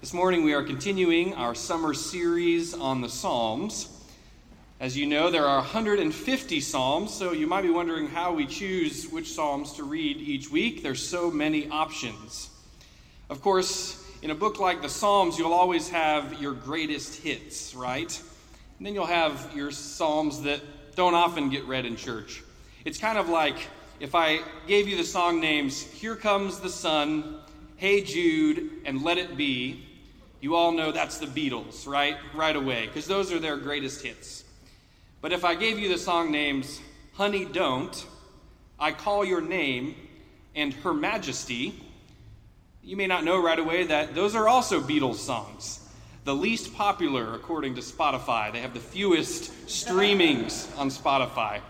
This morning we are continuing our summer series on the Psalms. As you know, there are 150 Psalms, so you might be wondering how we choose which Psalms to read each week. There's so many options. Of course, in a book like the Psalms, you'll always have your greatest hits, right? And then you'll have your Psalms that don't often get read in church. It's kind of like if I gave you the song names Here Comes the Sun, Hey Jude, and Let It Be you all know that's the Beatles, right? Right away, because those are their greatest hits. But if I gave you the song names Honey Don't, I Call Your Name, and Her Majesty, you may not know right away that those are also Beatles songs. The least popular, according to Spotify. They have the fewest streamings on Spotify.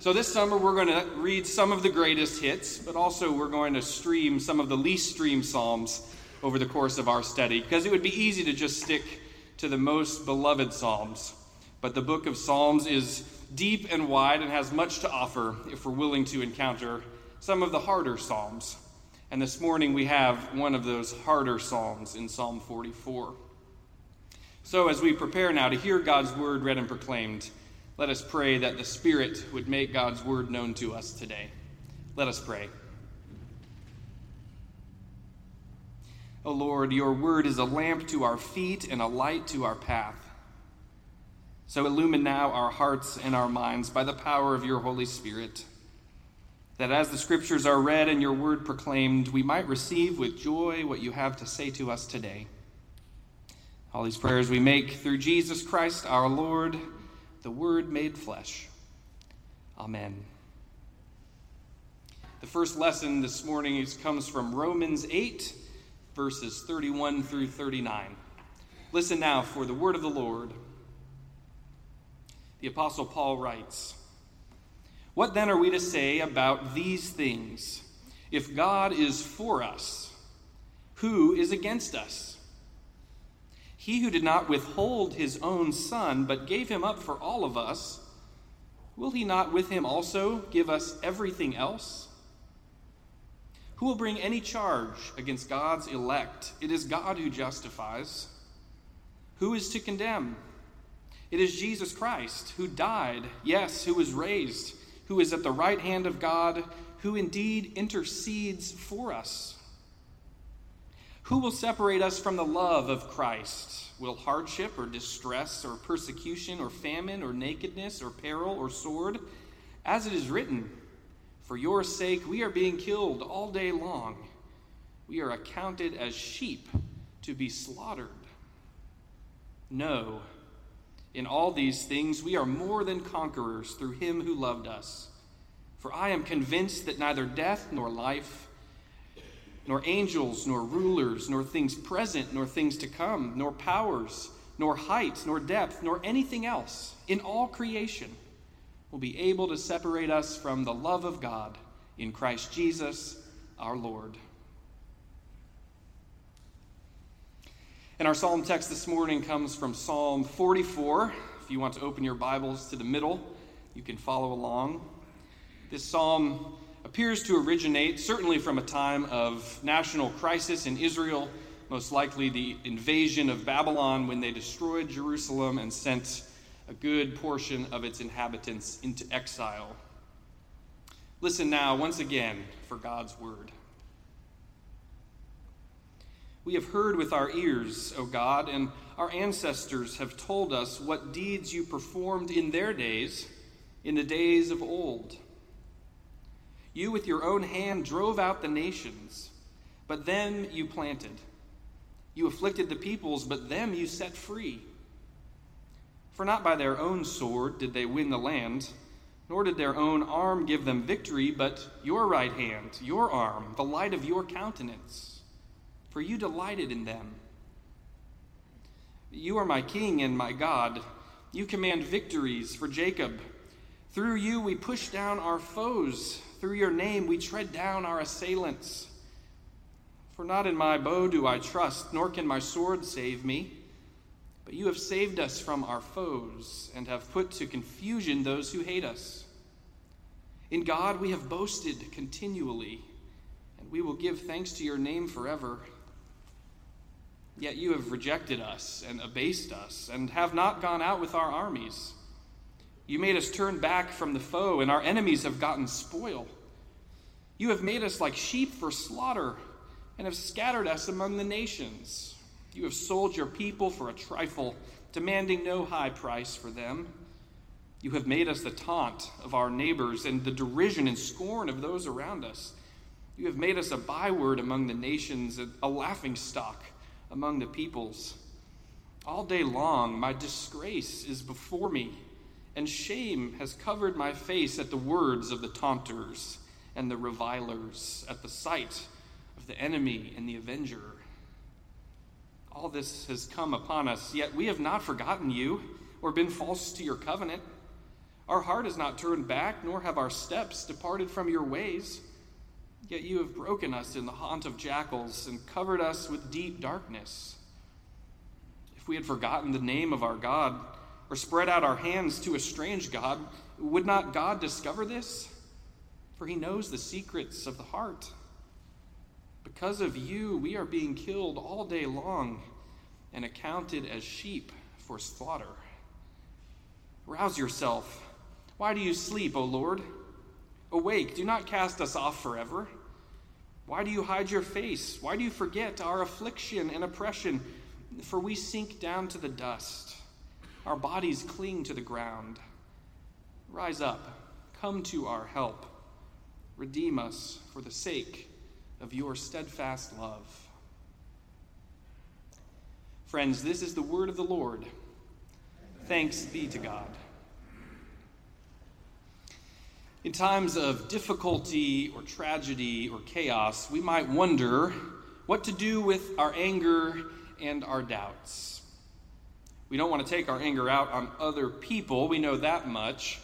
So this summer, we're going to read some of the greatest hits, but also we're going to stream some of the least streamed Psalms over the course of our study because it would be easy to just stick to the most beloved Psalms. But the book of Psalms is deep and wide and has much to offer if we're willing to encounter some of the harder Psalms. And this morning we have one of those harder Psalms in Psalm 44. So, as we prepare now to hear God's word read and proclaimed, let us pray that the Spirit would make God's word known to us today. Let us pray. O Lord, your word is a lamp to our feet and a light to our path. So illumine now our hearts and our minds by the power of your Holy Spirit, that as the scriptures are read and your word proclaimed, we might receive with joy what you have to say to us today. All these prayers we make through Jesus Christ our Lord, the Word made flesh. Amen. The first lesson this morning comes from Romans 8 verses 31 through 39. Listen now for the word of the Lord. The Apostle Paul writes What then are we to say about these things? If God is for us, who is against us? He who did not withhold his own son, but gave him up for all of us, will he not with him also give us everything else? Who will bring any charge against God's elect? It is God who justifies. Who is to condemn? It is Jesus Christ who died, yes, who was raised, who is at the right hand of God, who indeed intercedes for us. Who will separate us from the love of Christ? Will hardship or distress or persecution or famine or nakedness or peril or sword? As it is written, for your sake, we are being killed all day long. We are accounted as sheep to be slaughtered. No, in all these things, we are more than conquerors through him who loved us. For I am convinced that neither death nor life, nor angels, nor rulers, nor things present, nor things to come, nor powers, nor height, nor depth, nor anything else in all creation will be able to separate us from the love of God in Christ Jesus our Lord. And our psalm text this morning comes from Psalm 44. If you want to open your Bibles to the middle, you can follow along. This psalm appears to originate certainly from a time of national crisis in Israel, most likely the invasion of Babylon when they destroyed Jerusalem and sent a good portion of its inhabitants into exile. Listen now, once again, for God's word. We have heard with our ears, O God, and our ancestors have told us what deeds you performed in their days, in the days of old. You with your own hand drove out the nations, but them you planted. You afflicted the peoples, but them you set free. For not by their own sword did they win the land, nor did their own arm give them victory, but your right hand, your arm, the light of your countenance. For you delighted in them. You are my king and my God. You command victories for Jacob. Through you we push down our foes. Through your name we tread down our assailants. For not in my bow do I trust, nor can my sword save me. But you have saved us from our foes and have put to confusion those who hate us. In God we have boasted continually, and we will give thanks to your name forever. Yet you have rejected us and abased us, and have not gone out with our armies. You made us turn back from the foe, and our enemies have gotten spoil. You have made us like sheep for slaughter, and have scattered us among the nations. You have sold your people for a trifle, demanding no high price for them. You have made us the taunt of our neighbors, and the derision and scorn of those around us. You have made us a byword among the nations, a laughing stock among the peoples. All day long, my disgrace is before me, and shame has covered my face at the words of the taunters and the revilers, at the sight of the enemy and the avenger. All this has come upon us, yet we have not forgotten you or been false to your covenant. Our heart has not turned back, nor have our steps departed from your ways. Yet you have broken us in the haunt of jackals and covered us with deep darkness. If we had forgotten the name of our God or spread out our hands to a strange God, would not God discover this? For he knows the secrets of the heart. Because of you, we are being killed all day long and accounted as sheep for slaughter. Rouse yourself. Why do you sleep, O Lord? Awake, do not cast us off forever. Why do you hide your face? Why do you forget our affliction and oppression? For we sink down to the dust. Our bodies cling to the ground. Rise up, come to our help. Redeem us for the sake of your steadfast love. Friends, this is the word of the Lord. Thanks be to God. In times of difficulty or tragedy or chaos, we might wonder what to do with our anger and our doubts. We don't want to take our anger out on other people, we know that much.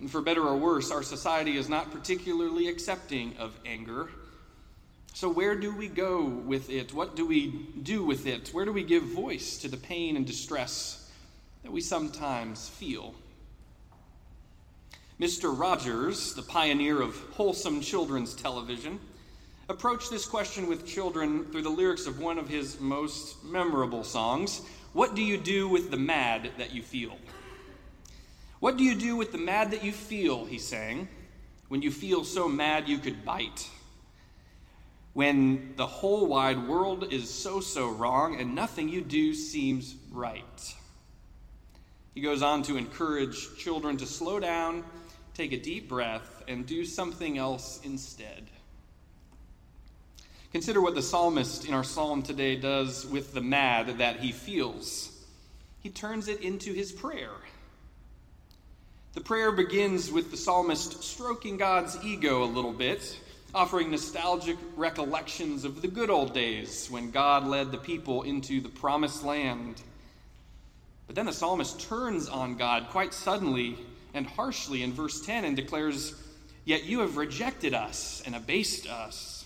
And for better or worse, our society is not particularly accepting of anger. So, where do we go with it? What do we do with it? Where do we give voice to the pain and distress that we sometimes feel? Mr. Rogers, the pioneer of wholesome children's television, approached this question with children through the lyrics of one of his most memorable songs What do you do with the mad that you feel? What do you do with the mad that you feel, he sang, when you feel so mad you could bite? When the whole wide world is so, so wrong and nothing you do seems right. He goes on to encourage children to slow down take a deep breath, and do something else instead. Consider what the psalmist in our psalm today does with the mad that he feels. He turns it into his prayer. The prayer begins with the psalmist stroking God's ego a little bit, offering nostalgic recollections of the good old days when God led the people into the promised land. But then the psalmist turns on God quite suddenly and harshly in verse 10 and declares, Yet you have rejected us and abased us.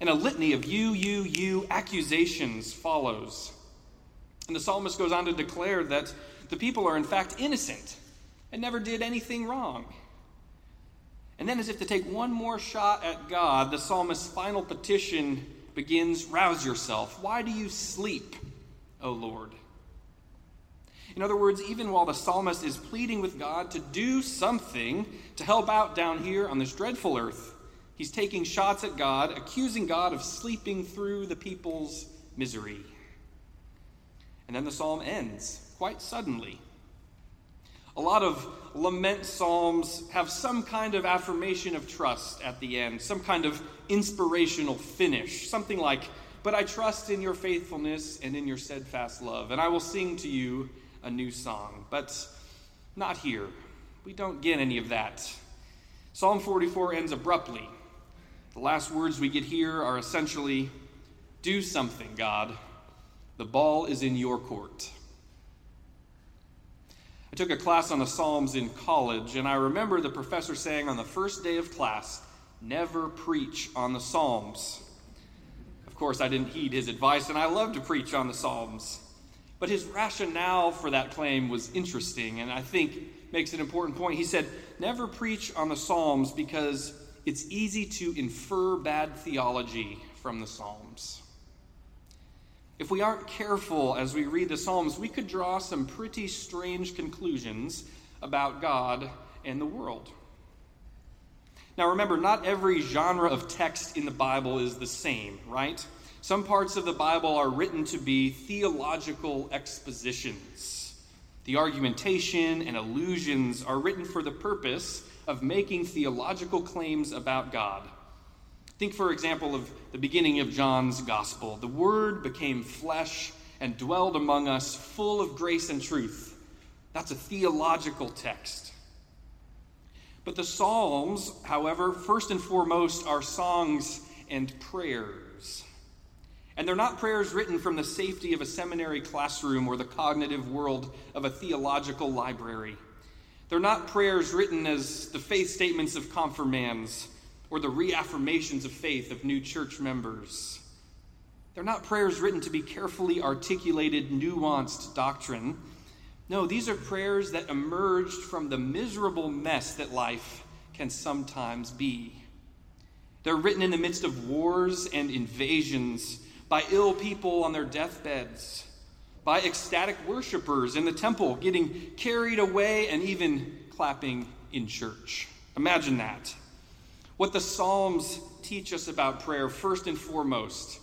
And a litany of you, you, you accusations follows. And the psalmist goes on to declare that the people are in fact innocent and never did anything wrong. And then, as if to take one more shot at God, the psalmist's final petition begins Rouse yourself. Why do you sleep, O Lord? In other words, even while the psalmist is pleading with God to do something to help out down here on this dreadful earth, he's taking shots at God, accusing God of sleeping through the people's misery. And then the psalm ends quite suddenly. A lot of lament psalms have some kind of affirmation of trust at the end, some kind of inspirational finish, something like, But I trust in your faithfulness and in your steadfast love, and I will sing to you a new song. But not here. We don't get any of that. Psalm 44 ends abruptly. The last words we get here are essentially Do something, God. The ball is in your court. I took a class on the Psalms in college, and I remember the professor saying on the first day of class, Never preach on the Psalms. Of course, I didn't heed his advice, and I love to preach on the Psalms. But his rationale for that claim was interesting, and I think makes an important point. He said, Never preach on the Psalms because it's easy to infer bad theology from the Psalms. If we aren't careful as we read the Psalms, we could draw some pretty strange conclusions about God and the world. Now, remember, not every genre of text in the Bible is the same, right? Some parts of the Bible are written to be theological expositions. The argumentation and allusions are written for the purpose of making theological claims about God. Think, for example, of the beginning of John's Gospel. The Word became flesh and dwelled among us, full of grace and truth. That's a theological text. But the Psalms, however, first and foremost are songs and prayers. And they're not prayers written from the safety of a seminary classroom or the cognitive world of a theological library. They're not prayers written as the faith statements of confirmands or the reaffirmations of faith of new church members. They're not prayers written to be carefully articulated, nuanced doctrine. No, these are prayers that emerged from the miserable mess that life can sometimes be. They're written in the midst of wars and invasions, by ill people on their deathbeds, by ecstatic worshipers in the temple getting carried away and even clapping in church. Imagine that. What the Psalms teach us about prayer, first and foremost,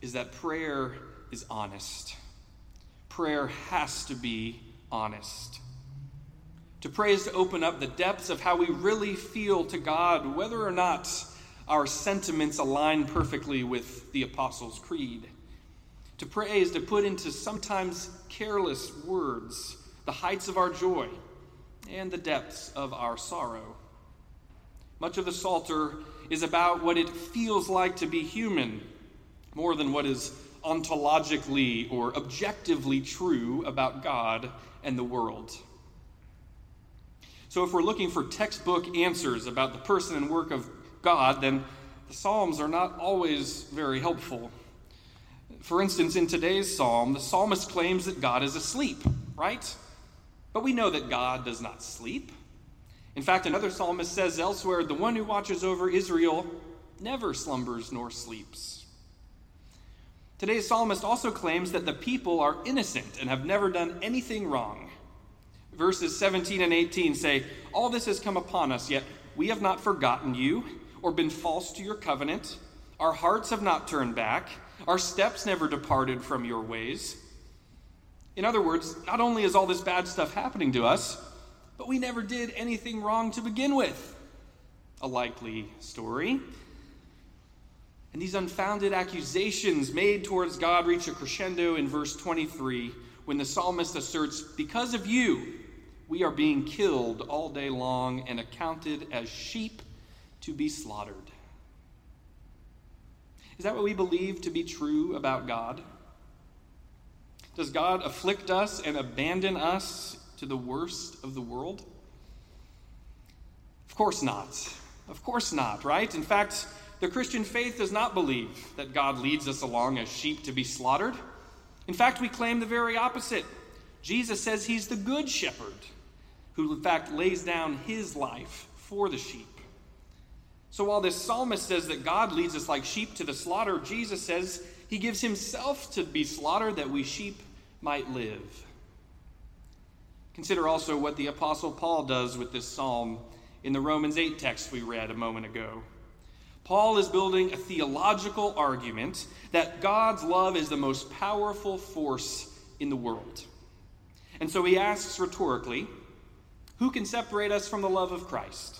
is that prayer is honest. Prayer has to be honest. To pray is to open up the depths of how we really feel to God, whether or not our sentiments align perfectly with the Apostles' Creed. To pray is to put into sometimes careless words the heights of our joy and the depths of our sorrow. Much of the Psalter is about what it feels like to be human more than what is ontologically or objectively true about God and the world. So, if we're looking for textbook answers about the person and work of God, then the Psalms are not always very helpful. For instance, in today's psalm, the psalmist claims that God is asleep, right? But we know that God does not sleep. In fact, another psalmist says elsewhere, the one who watches over Israel never slumbers nor sleeps. Today's psalmist also claims that the people are innocent and have never done anything wrong. Verses 17 and 18 say, All this has come upon us, yet we have not forgotten you or been false to your covenant. Our hearts have not turned back. Our steps never departed from your ways. In other words, not only is all this bad stuff happening to us, but we never did anything wrong to begin with. A likely story. And these unfounded accusations made towards God reach a crescendo in verse 23 when the psalmist asserts, Because of you, we are being killed all day long and accounted as sheep to be slaughtered. Is that what we believe to be true about God? Does God afflict us and abandon us to the worst of the world? Of course not. Of course not, right? In fact, the Christian faith does not believe that God leads us along as sheep to be slaughtered. In fact, we claim the very opposite. Jesus says he's the good shepherd who, in fact, lays down his life for the sheep. So while this psalmist says that God leads us like sheep to the slaughter, Jesus says he gives himself to be slaughtered that we sheep might live. Consider also what the Apostle Paul does with this psalm in the Romans 8 text we read a moment ago. Paul is building a theological argument that God's love is the most powerful force in the world. And so he asks rhetorically, Who can separate us from the love of Christ?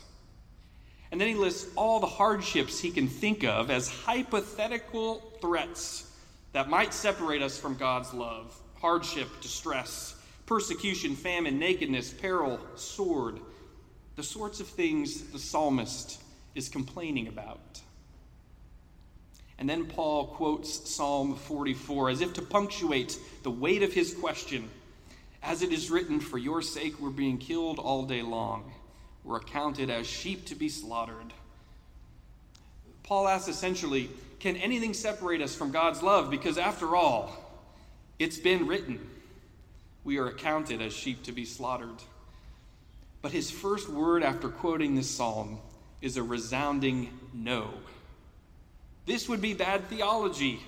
And then he lists all the hardships he can think of as hypothetical threats that might separate us from God's love hardship, distress, persecution, famine, nakedness, peril, sword, the sorts of things the psalmist is complaining about. And then Paul quotes Psalm 44 as if to punctuate the weight of his question. As it is written, For your sake we're being killed all day long we're accounted as sheep to be slaughtered. Paul asks essentially, can anything separate us from God's love? Because after all, it's been written, we are accounted as sheep to be slaughtered. But his first word after quoting this psalm is a resounding no. This would be bad theology.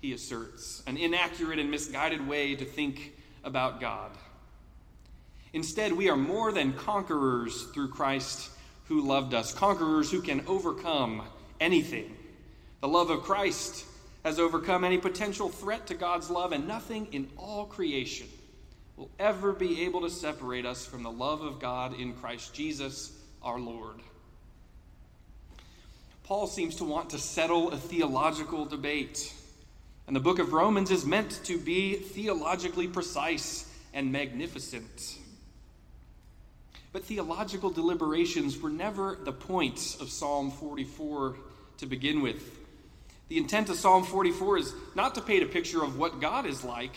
he asserts, an inaccurate and misguided way to think about God. Instead, we are more than conquerors through Christ who loved us, conquerors who can overcome anything. The love of Christ has overcome any potential threat to God's love, and nothing in all creation will ever be able to separate us from the love of God in Christ Jesus our Lord. Paul seems to want to settle a theological debate. And the book of Romans is meant to be theologically precise and magnificent. But theological deliberations were never the point of Psalm 44 to begin with. The intent of Psalm 44 is not to paint a picture of what God is like.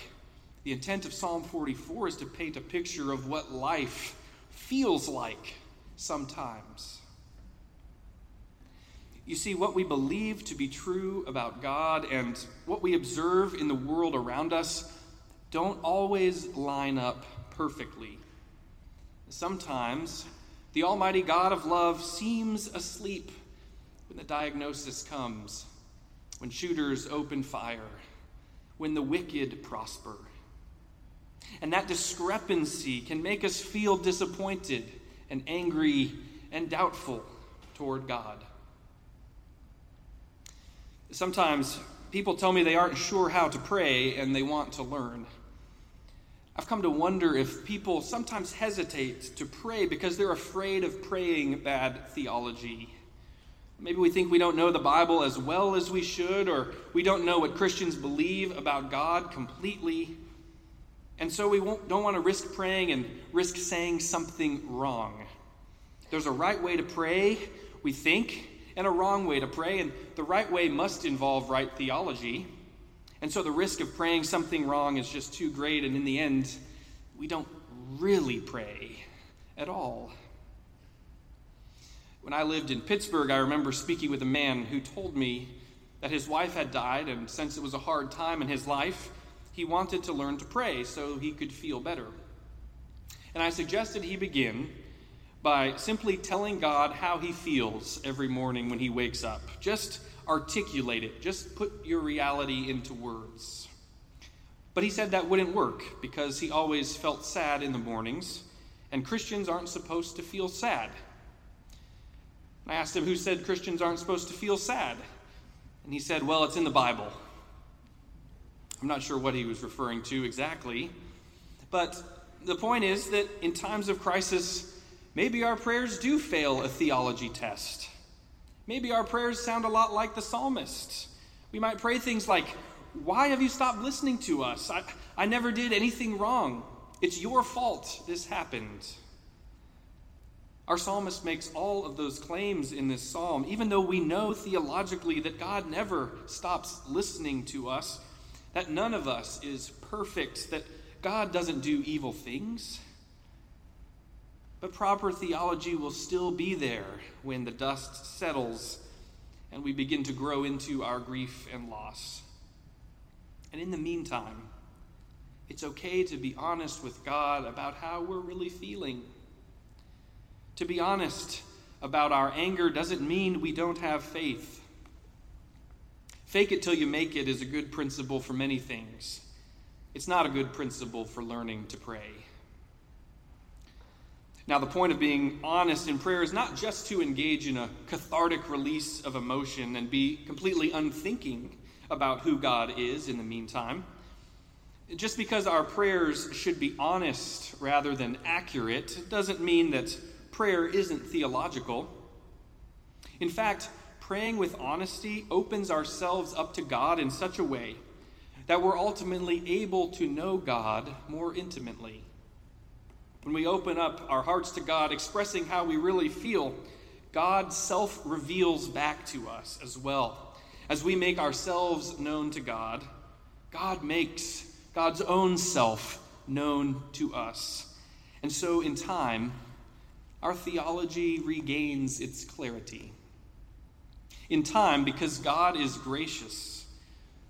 The intent of Psalm 44 is to paint a picture of what life feels like sometimes. You see, what we believe to be true about God and what we observe in the world around us don't always line up perfectly. Sometimes the Almighty God of love seems asleep when the diagnosis comes, when shooters open fire, when the wicked prosper. And that discrepancy can make us feel disappointed and angry and doubtful toward God. Sometimes people tell me they aren't sure how to pray and they want to learn. I've come to wonder if people sometimes hesitate to pray because they're afraid of praying bad theology. Maybe we think we don't know the Bible as well as we should, or we don't know what Christians believe about God completely. And so we don't want to risk praying and risk saying something wrong. There's a right way to pray, we think, and a wrong way to pray, and the right way must involve right theology. And so the risk of praying something wrong is just too great, and in the end, we don't really pray at all. When I lived in Pittsburgh, I remember speaking with a man who told me that his wife had died, and since it was a hard time in his life, he wanted to learn to pray so he could feel better. And I suggested he begin by simply telling God how he feels every morning when he wakes up. Just articulate it, just put your reality into words. But he said that wouldn't work because he always felt sad in the mornings, and Christians aren't supposed to feel sad. I asked him who said Christians aren't supposed to feel sad. And he said, Well, it's in the Bible. I'm not sure what he was referring to exactly, but the point is that in times of crisis, Maybe our prayers do fail a theology test. Maybe our prayers sound a lot like the psalmist. We might pray things like, Why have you stopped listening to us? I, I never did anything wrong. It's your fault this happened. Our psalmist makes all of those claims in this psalm, even though we know theologically that God never stops listening to us, that none of us is perfect, that God doesn't do evil things. But proper theology will still be there when the dust settles and we begin to grow into our grief and loss. And in the meantime, it's okay to be honest with God about how we're really feeling. To be honest about our anger doesn't mean we don't have faith. Fake it till you make it is a good principle for many things. It's not a good principle for learning to pray. Now, the point of being honest in prayer is not just to engage in a cathartic release of emotion and be completely unthinking about who God is in the meantime. Just because our prayers should be honest rather than accurate doesn't mean that prayer isn't theological. In fact, praying with honesty opens ourselves up to God in such a way that we're ultimately able to know God more intimately. When we open up our hearts to God, expressing how we really feel, God self reveals back to us as well. As we make ourselves known to God, God makes God's own self known to us. And so, in time, our theology regains its clarity. In time, because God is gracious,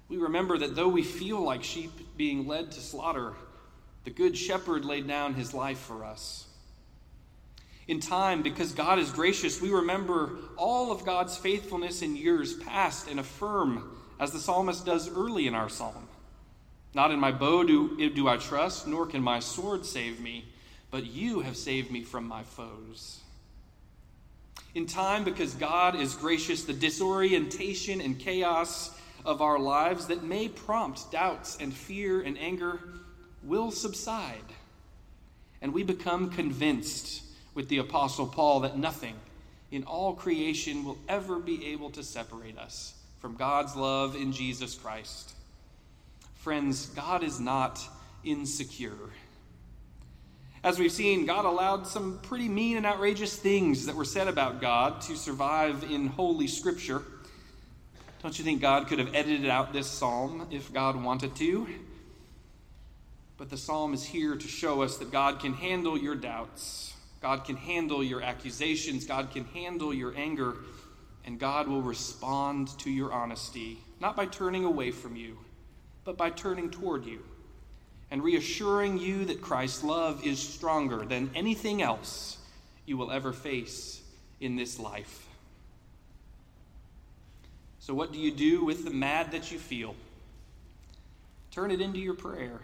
we remember that though we feel like sheep being led to slaughter, the Good Shepherd laid down his life for us. In time, because God is gracious, we remember all of God's faithfulness in years past and affirm as the psalmist does early in our psalm. Not in my bow do, do I trust, nor can my sword save me, but you have saved me from my foes. In time, because God is gracious, the disorientation and chaos of our lives that may prompt doubts and fear and anger will subside. And we become convinced with the Apostle Paul that nothing in all creation will ever be able to separate us from God's love in Jesus Christ. Friends, God is not insecure. As we've seen, God allowed some pretty mean and outrageous things that were said about God to survive in Holy Scripture. Don't you think God could have edited out this psalm if God wanted to? But the psalm is here to show us that God can handle your doubts, God can handle your accusations, God can handle your anger, and God will respond to your honesty, not by turning away from you but by turning toward you and reassuring you that Christ's love is stronger than anything else you will ever face in this life. So, what do you do with the mad that you feel? Turn it into your prayer.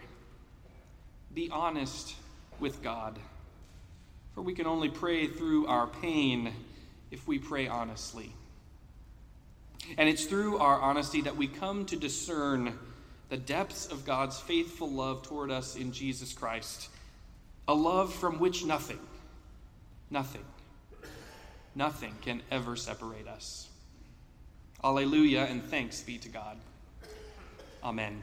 Be honest with God. For we can only pray through our pain if we pray honestly. And it's through our honesty that we come to discern the depths of God's faithful love toward us in Jesus Christ. A love from which nothing, nothing, nothing can ever separate us. Alleluia, and thanks be to God. Amen.